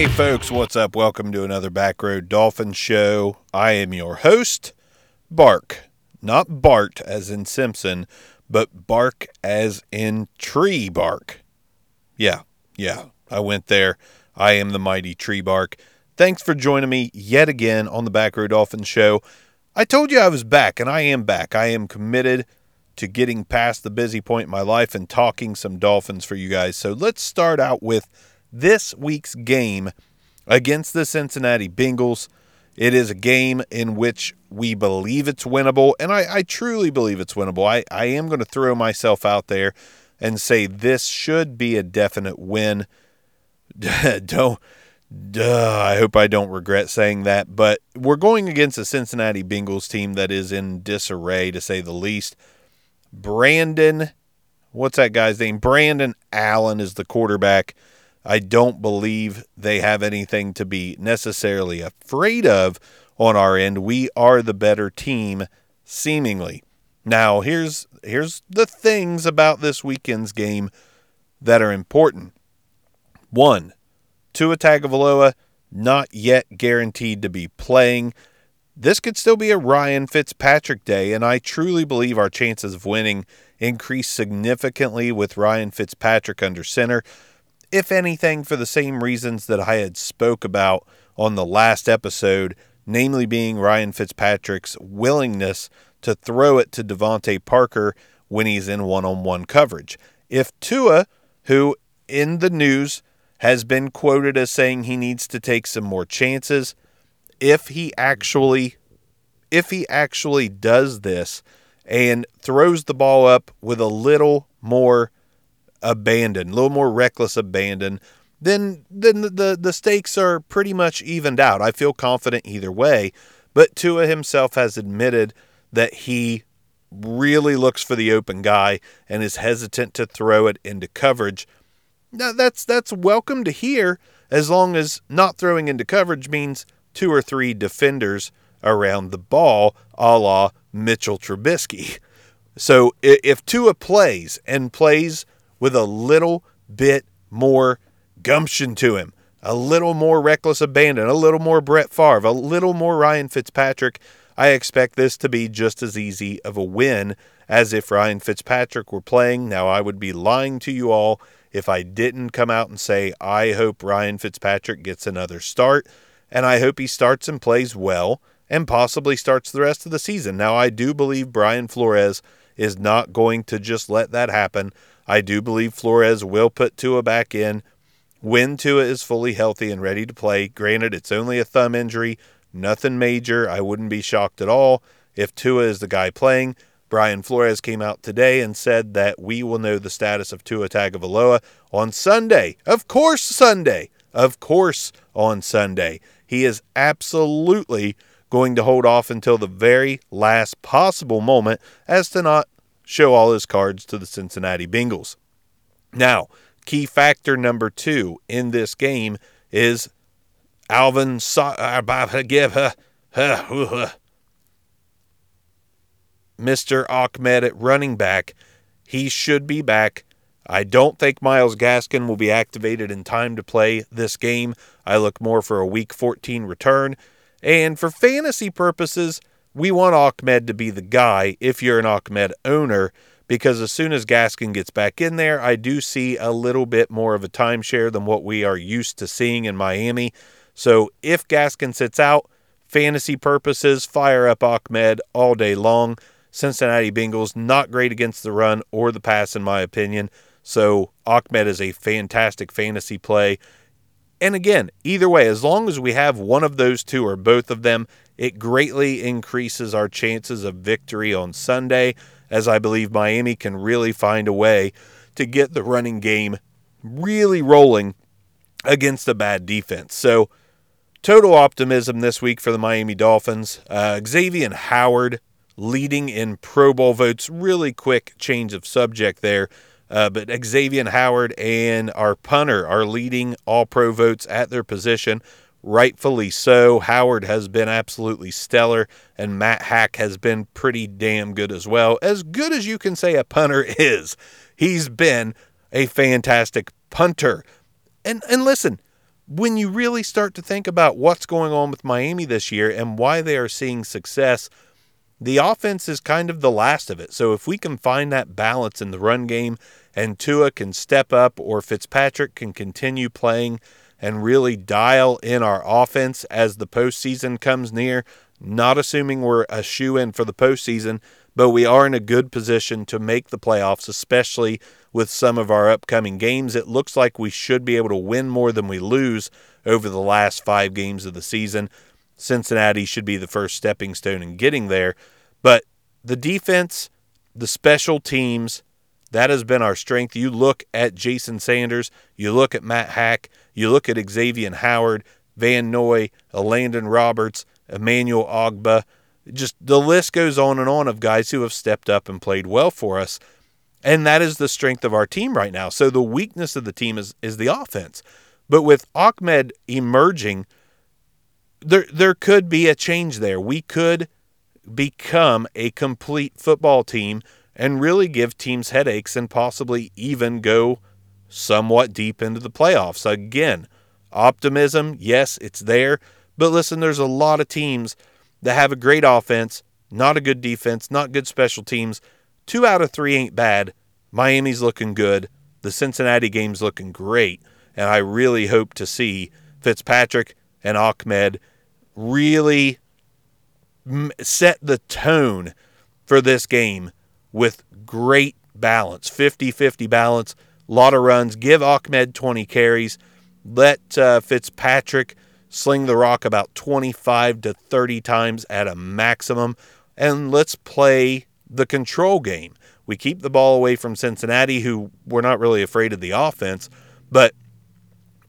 Hey, folks, what's up? Welcome to another Back Row Dolphin show. I am your host, Bark. Not Bart as in Simpson, but bark as in tree bark. Yeah, yeah, I went there. I am the mighty tree bark. Thanks for joining me yet again on the Back Row Dolphin show. I told you I was back, and I am back. I am committed to getting past the busy point in my life and talking some Dolphins for you guys. So let's start out with this week's game against the Cincinnati Bengals. It is a game in which we believe it's winnable, and I, I truly believe it's winnable. I, I am going to throw myself out there and say this should be a definite win. don't, duh, I hope I don't regret saying that, but we're going against a Cincinnati Bengals team that is in disarray, to say the least. Brandon, what's that guy's name? Brandon Allen is the quarterback. I don't believe they have anything to be necessarily afraid of on our end. We are the better team, seemingly. Now, here's here's the things about this weekend's game that are important. One, Tua Tagovailoa not yet guaranteed to be playing. This could still be a Ryan Fitzpatrick day, and I truly believe our chances of winning increase significantly with Ryan Fitzpatrick under center if anything, for the same reasons that I had spoke about on the last episode, namely being Ryan Fitzpatrick's willingness to throw it to DeVante Parker when he's in one-on-one coverage. If Tua, who in the news has been quoted as saying he needs to take some more chances, if he actually if he actually does this and throws the ball up with a little more abandon, a little more reckless abandon, then then the the stakes are pretty much evened out. I feel confident either way. But Tua himself has admitted that he really looks for the open guy and is hesitant to throw it into coverage. Now that's that's welcome to hear as long as not throwing into coverage means two or three defenders around the ball, a la Mitchell Trubisky. So if Tua plays and plays with a little bit more gumption to him, a little more reckless abandon, a little more Brett Favre, a little more Ryan Fitzpatrick. I expect this to be just as easy of a win as if Ryan Fitzpatrick were playing. Now, I would be lying to you all if I didn't come out and say, I hope Ryan Fitzpatrick gets another start, and I hope he starts and plays well and possibly starts the rest of the season. Now, I do believe Brian Flores is not going to just let that happen. I do believe Flores will put Tua back in when Tua is fully healthy and ready to play. Granted, it's only a thumb injury, nothing major. I wouldn't be shocked at all if Tua is the guy playing. Brian Flores came out today and said that we will know the status of Tua Tagovailoa on Sunday. Of course, Sunday. Of course, on Sunday. He is absolutely going to hold off until the very last possible moment as to not show all his cards to the Cincinnati Bengals. Now, key factor number two in this game is Alvin Sa- uh, uh, uh, Mr. Ahmed at running back. He should be back. I don't think Myles Gaskin will be activated in time to play this game. I look more for a week 14 return. And for fantasy purposes, we want Ahmed to be the guy if you're an Ahmed owner, because as soon as Gaskin gets back in there, I do see a little bit more of a timeshare than what we are used to seeing in Miami. So if Gaskin sits out, fantasy purposes, fire up Ahmed all day long. Cincinnati Bengals not great against the run or the pass, in my opinion. So Ahmed is a fantastic fantasy play. And again, either way, as long as we have one of those two or both of them, it greatly increases our chances of victory on Sunday, as I believe Miami can really find a way to get the running game really rolling against a bad defense. So, total optimism this week for the Miami Dolphins. Uh, Xavier Howard leading in Pro Bowl votes. Really quick change of subject there. Uh, but Xavier Howard and our punter are leading all pro votes at their position rightfully so. Howard has been absolutely stellar, and Matt Haack has been pretty damn good as well. As good as you can say a punter is, he's been a fantastic punter. And and listen, when you really start to think about what's going on with Miami this year and why they are seeing success, the offense is kind of the last of it. So if we can find that balance in the run game and Tua can step up or Fitzpatrick can continue playing and really dial in our offense as the postseason comes near, not assuming we're a shoe in for the postseason, but we are in a good position to make the playoffs, especially with some of our upcoming games. It looks like we should be able to win more than we lose over the last five games of the season. Cincinnati should be the first stepping stone in getting there. But the defense, the special teams, that has been our strength. You look at Jason Sanders, you look at Matt Haack, you look at Xavier Howard, Van Noy, Elandon Roberts, Emmanuel Ogbah, just the list goes on and on of guys who have stepped up and played well for us. And that is the strength of our team right now. So the weakness of the team is is the offense. But with Ahmed emerging, there there could be a change there. We could become a complete football team and really give teams headaches and possibly even go somewhat deep into the playoffs. Again, optimism, yes, it's there. But listen, there's a lot of teams that have a great offense, not a good defense, not good special teams. Two out of three ain't bad. Miami's looking good. The Cincinnati game's looking great. And I really hope to see Fitzpatrick and Ahmed really set the tone for this game with great balance 50 50 balance, a lot of runs. Give Ahmed 20 carries. Let uh, Fitzpatrick sling the rock about 25 to 30 times at a maximum, and let's play the control game. We keep the ball away from Cincinnati, who we're not really afraid of the offense, but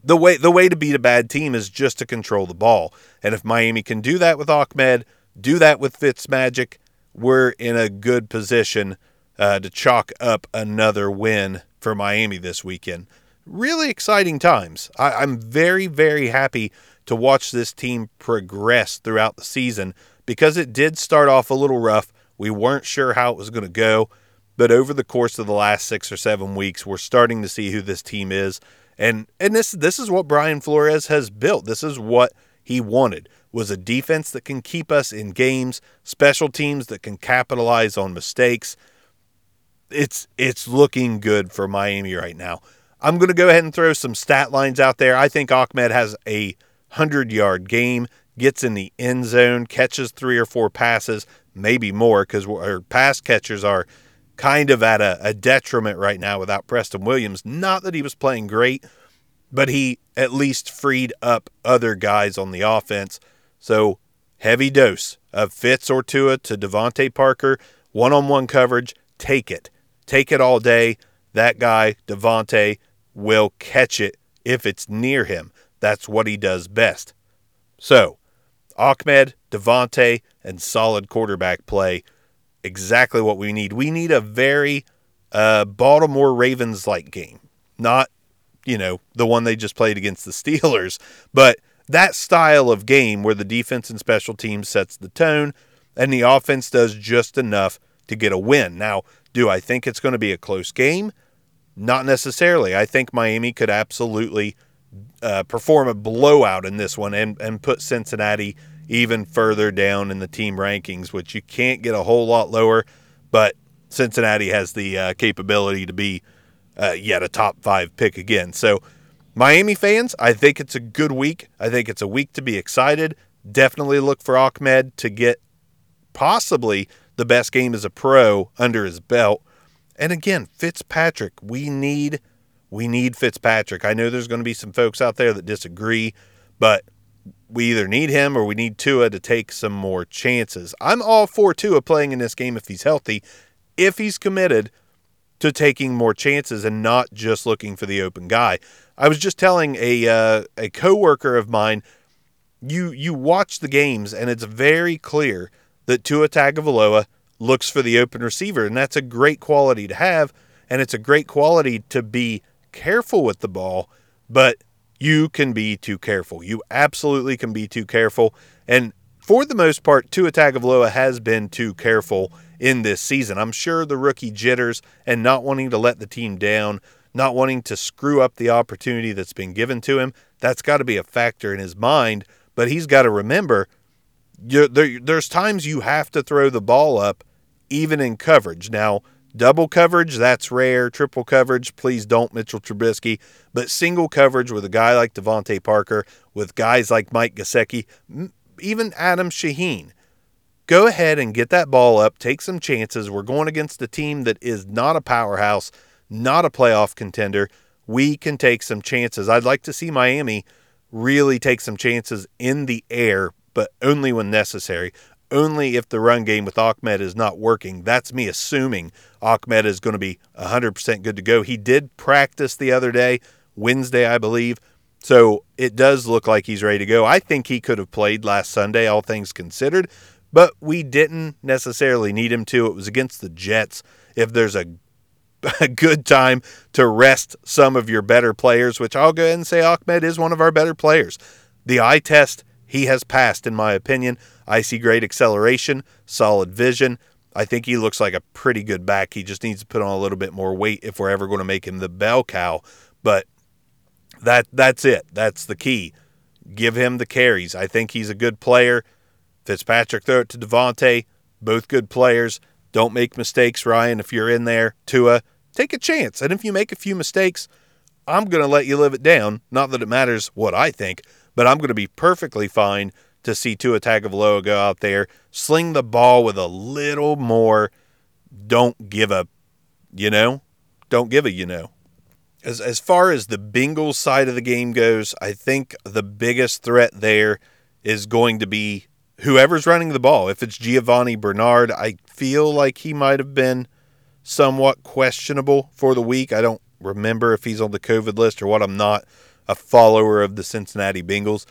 the way the way to beat a bad team is just to control the ball. And if Miami can do that with Ahmed, do that with Fitzmagic, we're in a good position uh, to chalk up another win for Miami this weekend. Really exciting times. I, I'm very, very happy to watch this team progress throughout the season because it did start off a little rough. We weren't sure how it was going to go, but over the course of the last 6 or 7 weeks, we're starting to see who this team is. And and this this is what Brian Flores has built. This is what he wanted was a defense that can keep us in games, special teams that can capitalize on mistakes. It's it's looking good for Miami right now. I'm going to go ahead and throw some stat lines out there. I think Ahmed has a 100 yard game, gets in the end zone, catches three or four passes, maybe more, because our pass catchers are kind of at a, a detriment right now without Preston Williams. Not that he was playing great, but he at least freed up other guys on the offense. So heavy dose of Fitz or Tua to DeVante Parker, one on one coverage, take it. Take it all day. That guy, DeVante, will catch it if it's near him. That's what he does best. So, Ahmed, DeVante, and solid quarterback play. Exactly what we need. We need a very uh, Baltimore Ravens like game. Not, you know, the one they just played against the Steelers, but that style of game where the defense and special teams sets the tone and the offense does just enough to get a win. Now, do I think it's going to be a close game? Not necessarily. I think Miami could absolutely uh, perform a blowout in this one and, and put Cincinnati even further down in the team rankings, which you can't get a whole lot lower, but Cincinnati has the uh, capability to be uh, yet a top five pick again. So, Miami fans, I think it's a good week. I think it's a week to be excited. Definitely look for Ahmed to get possibly the best game as a pro under his belt. And again, Fitzpatrick, we need we need Fitzpatrick. I know there's going to be some folks out there that disagree, but we either need him or we need Tua to take some more chances. I'm all for Tua playing in this game if he's healthy, if he's committed to taking more chances and not just looking for the open guy. I was just telling a uh, a coworker of mine, you you watch the games and it's very clear that Tua Tagovailoa looks for the open receiver, and that's a great quality to have, and it's a great quality to be careful with the ball, but you can be too careful. You absolutely can be too careful. And for the most part, Tua Tagovailoa has been too careful in this season. I'm sure the rookie jitters and not wanting to let the team down, not wanting to screw up the opportunity that's been given to him, That's got to be a factor in his mind. But he's got to remember there, there's times you have to throw the ball up even in coverage. Now, double coverage, that's rare. Triple coverage, please don't, Mitchell Trubisky. But single coverage with a guy like DeVante Parker, with guys like Mike Gesicki, even Adam Shaheen. Go ahead and get that ball up, take some chances. We're going against a team that is not a powerhouse, not a playoff contender. We can take some chances. I'd like to see Miami really take some chances in the air, but only when necessary only if the run game with Ahmed is not working. That's me assuming Ahmed is going to be 100% good to go. He did practice the other day, Wednesday, I believe. So it does look like he's ready to go. I think he could have played last Sunday, all things considered, but we didn't necessarily need him to. It was against the Jets. If there's a, a good time to rest some of your better players, which I'll go ahead and say Ahmed is one of our better players, the eye test he has passed, in my opinion. I see great acceleration, solid vision. I think he looks like a pretty good back. He just needs to put on a little bit more weight if we're ever going to make him the bell cow. But that that's it. That's the key. Give him the carries. I think he's a good player. Fitzpatrick throw it to DeVante. Both good players. Don't make mistakes, Ryan. If you're in there, Tua, take a chance. And if you make a few mistakes, I'm going to let you live it down. Not that it matters what I think, but I'm going to be perfectly fine to see Tua Tagovailoa go out there, sling the ball with a little more. Don't give a, you know, don't give a, you know. As as far as the Bengals side of the game goes, I think the biggest threat there is going to be whoever's running the ball. If it's Giovani Bernard, I feel like he might have been somewhat questionable for the week. I don't remember if he's on the COVID list or what. I'm not a follower of the Cincinnati Bengals.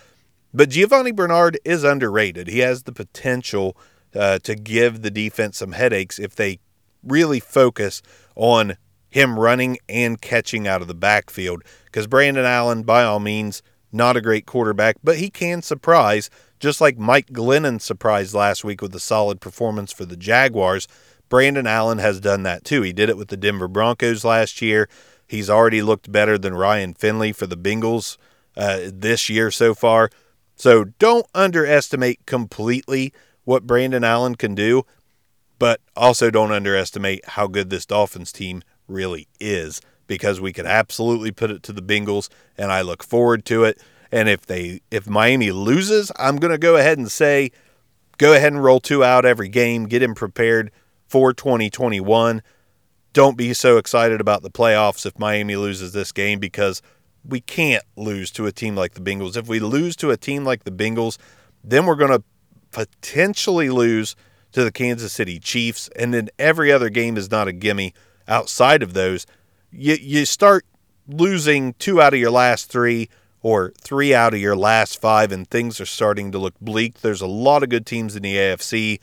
But Giovani Bernard is underrated. He has the potential uh, to give the defense some headaches if they really focus on him running and catching out of the backfield. Because Brandon Allen, by all means, not a great quarterback, but he can surprise, just like Mike Glennon surprised last week with a solid performance for the Jaguars. Brandon Allen has done that too. He did it with the Denver Broncos last year. He's already looked better than Ryan Finley for the Bengals uh, this year so far. So don't underestimate completely what Brandon Allen can do, but also don't underestimate how good this Dolphins team really is because we could absolutely put it to the Bengals and I look forward to it. And if they if Miami loses, I'm going to go ahead and say go ahead and roll Tua out every game, get him prepared for 2021 don't be so excited about the playoffs if Miami loses this game because we can't lose to a team like the Bengals. If we lose to a team like the Bengals, then we're going to potentially lose to the Kansas City Chiefs, and then every other game is not a gimme outside of those. You, you start losing two out of your last three or three out of your last five, and things are starting to look bleak. There's a lot of good teams in the AFC,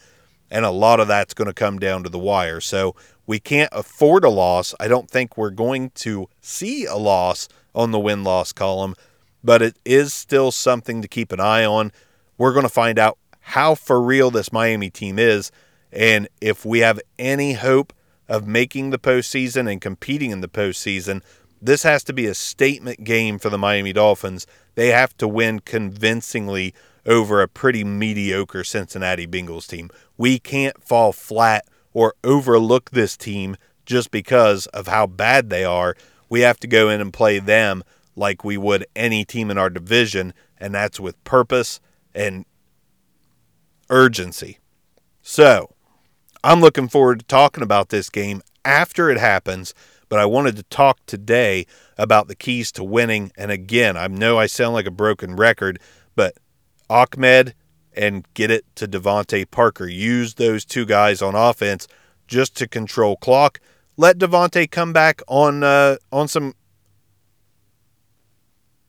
and a lot of that's going to come down to the wire. So we can't afford a loss. I don't think we're going to see a loss on the win loss column, but it is still something to keep an eye on. We're going to find out how for real this Miami team is and if we have any hope of making the postseason and competing in the postseason. This has to be a statement game for the Miami Dolphins. They have to win convincingly over a pretty mediocre Cincinnati Bengals team. We can't fall flat or overlook this team just because of how bad they are. We have to go in and play them like we would any team in our division, and that's with purpose and urgency. So, I'm looking forward to talking about this game after it happens, but I wanted to talk today about the keys to winning. And again, I know I sound like a broken record, but Ahmed and get it to DeVante Parker. Use those two guys on offense just to control clock. Let DeVante come back on uh, on some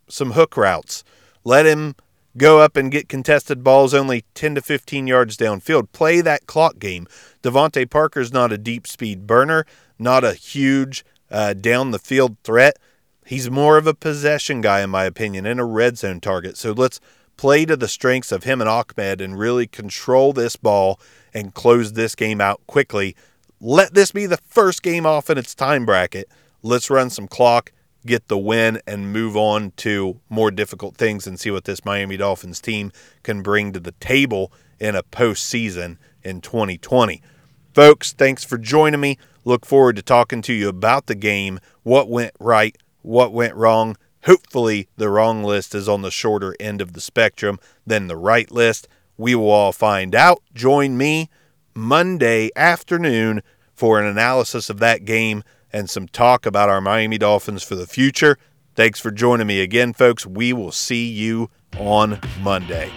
some hook routes. Let him go up and get contested balls only 10 to 15 yards downfield. Play that clock game. DeVante Parker's not a deep speed burner, not a huge uh, down the field threat. He's more of a possession guy, in my opinion, and a red zone target. So let's play to the strengths of him and Ahmed and really control this ball and close this game out quickly. Let this be the first game off in its time bracket. Let's run some clock, get the win and move on to more difficult things and see what this Miami Dolphins team can bring to the table in a postseason in 2020. Folks, thanks for joining me. Look forward to talking to you about the game, what went right, what went wrong. Hopefully, the wrong list is on the shorter end of the spectrum than the right list. We will all find out. Join me Monday afternoon for an analysis of that game and some talk about our Miami Dolphins for the future. Thanks for joining me again, folks. We will see you on Monday.